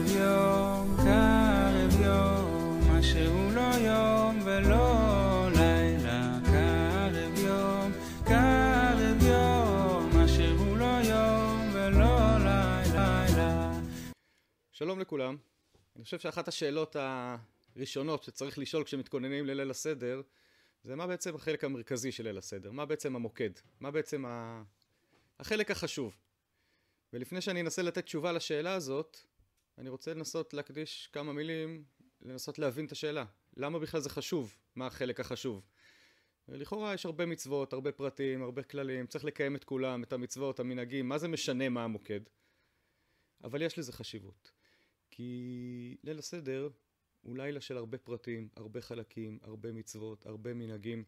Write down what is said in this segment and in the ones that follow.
קרב יום, קרב יום, מה שהוא לא יום ולא לילה. קרב יום, קרב יום, מה שהוא לא יום ולא לילה. שלום לכולם. אני חושב שאחת השאלות הראשונות שצריך לשאול כשמתכוננים לליל הסדר, זה מה בעצם החלק המרכזי של ליל הסדר? מה בעצם המוקד? מה בעצם ה... החלק החשוב? ולפני שאני אנסה לתת תשובה לשאלה הזאת, אני רוצה לנסות להקדיש כמה מילים, לנסות להבין את השאלה. למה בכלל זה חשוב? מה החלק החשוב? לכאורה יש הרבה מצוות, הרבה פרטים, הרבה כללים, צריך לקיים את כולם, את המצוות, המנהגים, מה זה משנה מה המוקד? אבל יש לזה חשיבות. כי ליל הסדר הוא לילה של הרבה פרטים, הרבה חלקים, הרבה מצוות, הרבה מנהגים,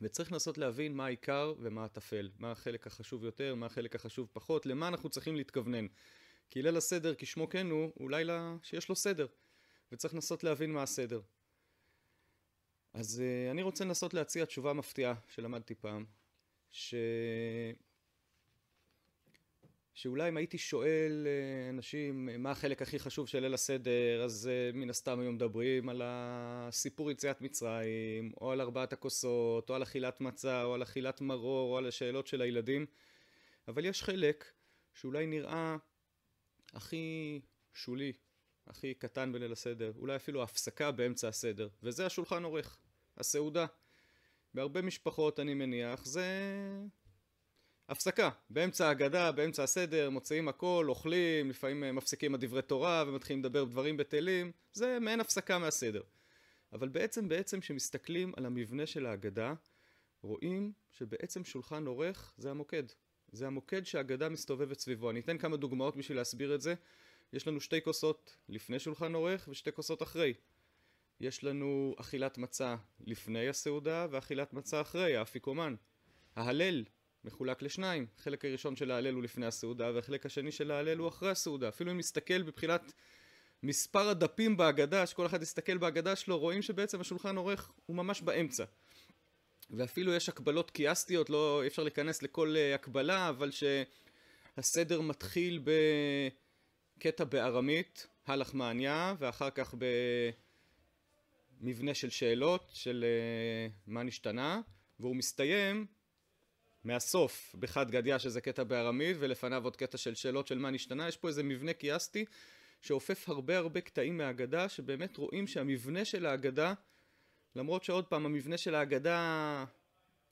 וצריך לנסות להבין מה העיקר ומה הטפל, מה החלק החשוב יותר, מה החלק החשוב פחות, למה אנחנו צריכים להתכוונן. כי ליל הסדר, כשמו כן הוא, הוא לילה שיש לו סדר, וצריך לנסות להבין מה הסדר. אז uh, אני רוצה לנסות להציע תשובה מפתיעה שלמדתי פעם, ש... שאולי אם הייתי שואל אה, אנשים מה החלק הכי חשוב של ליל הסדר, אז אה, מן הסתם היו מדברים על הסיפור יציאת מצרים, או על ארבעת הכוסות, או על אכילת מצה, או על אכילת מרור, או על השאלות של הילדים. אבל יש חלק שאולי נראה הכי שולי, הכי קטן בליל הסדר, אולי אפילו הפסקה באמצע הסדר, וזה השולחן עורך, הסעודה. בהרבה משפחות אני מניח זה הפסקה, באמצע ההגדה, באמצע הסדר, מוציאים הכל, אוכלים, לפעמים אה, מפסיקים את דברי תורה ומתחילים לדבר דברים בטלים, זה מעין הפסקה מהסדר. אבל בעצם, בעצם, כשמסתכלים על המבנה של ההגדה, רואים שבעצם שולחן עורך זה המוקד. זה המוקד שההגדה מסתובבת סביבו. אני אתן כמה דוגמאות בשביל להסביר את זה. יש לנו שתי כוסות לפני שולחן עורך ושתי כוסות אחרי. יש לנו אכילת מצה לפני הסעודה ואכילת מצה אחרי, האפיקומן. ההלל מחולק לשניים, החלק הראשון של ההלל הוא לפני הסעודה והחלק השני של ההלל הוא אחרי הסעודה. אפילו אם נסתכל מבחינת מספר הדפים בהגדה, שכל אחד יסתכל בהגדה שלו, רואים שבעצם השולחן עורך הוא ממש באמצע. ואפילו יש הקבלות קיאסטיות, לא אי אפשר להיכנס לכל uh, הקבלה, אבל שהסדר מתחיל בקטע בארמית, הלחמניה, ואחר כך במבנה של שאלות, של uh, מה נשתנה, והוא מסתיים מהסוף בחד גדיא שזה קטע בארמית ולפניו עוד קטע של שאלות של מה נשתנה. יש פה איזה מבנה קיאסטי שאופף הרבה הרבה קטעים מהאגדה שבאמת רואים שהמבנה של האגדה למרות שעוד פעם המבנה של האגדה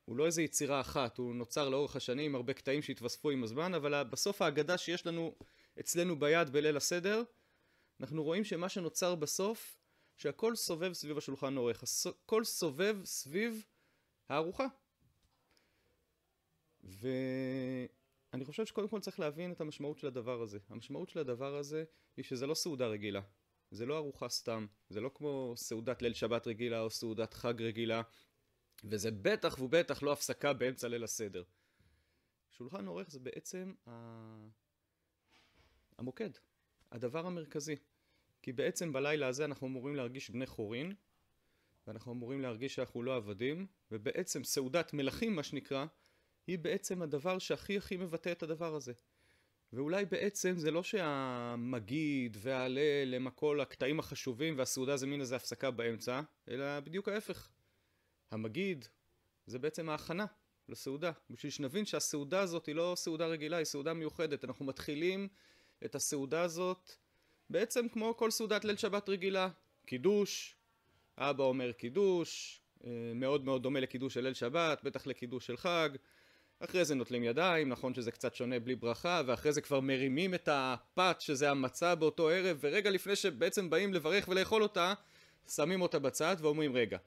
הוא לא איזה יצירה אחת הוא נוצר לאורך השנים הרבה קטעים שהתווספו עם הזמן אבל בסוף האגדה שיש לנו אצלנו ביד בליל הסדר אנחנו רואים שמה שנוצר בסוף שהכל סובב סביב השולחן עורך הכל סובב סביב הארוחה ואני חושב שקודם כל צריך להבין את המשמעות של הדבר הזה. המשמעות של הדבר הזה היא שזה לא סעודה רגילה. זה לא ארוחה סתם. זה לא כמו סעודת ליל שבת רגילה או סעודת חג רגילה. וזה בטח ובטח לא הפסקה באמצע ליל הסדר. שולחן עורך זה בעצם ה... המוקד, הדבר המרכזי. כי בעצם בלילה הזה אנחנו אמורים להרגיש בני חורין, ואנחנו אמורים להרגיש שאנחנו לא עבדים, ובעצם סעודת מלכים מה שנקרא, היא בעצם הדבר שהכי הכי מבטא את הדבר הזה. ואולי בעצם זה לא שהמגיד וההלל הם הכל הקטעים החשובים והסעודה זה מין איזה הפסקה באמצע, אלא בדיוק ההפך. המגיד זה בעצם ההכנה לסעודה, בשביל שנבין שהסעודה הזאת היא לא סעודה רגילה, היא סעודה מיוחדת. אנחנו מתחילים את הסעודה הזאת בעצם כמו כל סעודת ליל שבת רגילה. קידוש, אבא אומר קידוש, אה, מאוד מאוד דומה לקידוש של ליל שבת, בטח לקידוש של חג. אחרי זה נוטלים ידיים, נכון שזה קצת שונה בלי ברכה, ואחרי זה כבר מרימים את הפת שזה המצה באותו ערב, ורגע לפני שבעצם באים לברך ולאכול אותה, שמים אותה בצד ואומרים רגע.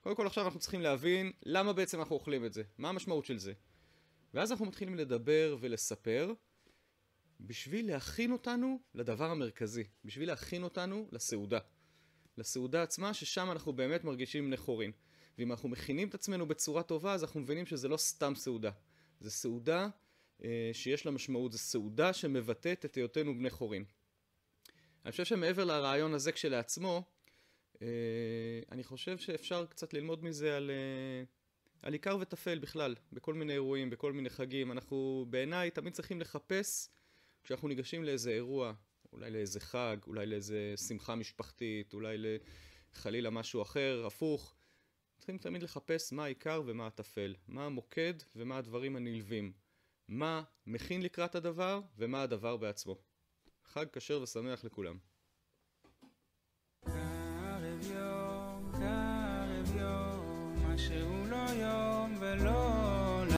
קודם כל עכשיו אנחנו צריכים להבין למה בעצם אנחנו אוכלים את זה, מה המשמעות של זה. ואז אנחנו מתחילים לדבר ולספר בשביל להכין אותנו לדבר המרכזי, בשביל להכין אותנו לסעודה. לסעודה עצמה ששם אנחנו באמת מרגישים נכורין. ואם אנחנו מכינים את עצמנו בצורה טובה, אז אנחנו מבינים שזה לא סתם סעודה. זה סעודה אה, שיש לה משמעות, זה סעודה שמבטאת את היותנו בני חורין. אני חושב שמעבר לרעיון הזה כשלעצמו, אה, אני חושב שאפשר קצת ללמוד מזה על, אה, על עיקר וטפל בכלל, בכל מיני אירועים, בכל מיני חגים. אנחנו בעיניי תמיד צריכים לחפש, כשאנחנו ניגשים לאיזה אירוע, אולי לאיזה חג, אולי לאיזה שמחה משפחתית, אולי לחלילה משהו אחר, הפוך. צריכים תמיד לחפש מה העיקר ומה הטפל, מה המוקד ומה הדברים הנלווים, מה מכין לקראת הדבר ומה הדבר בעצמו. חג כשר ושמח לכולם. קרב יום, קרב יום, מה שהוא לא יום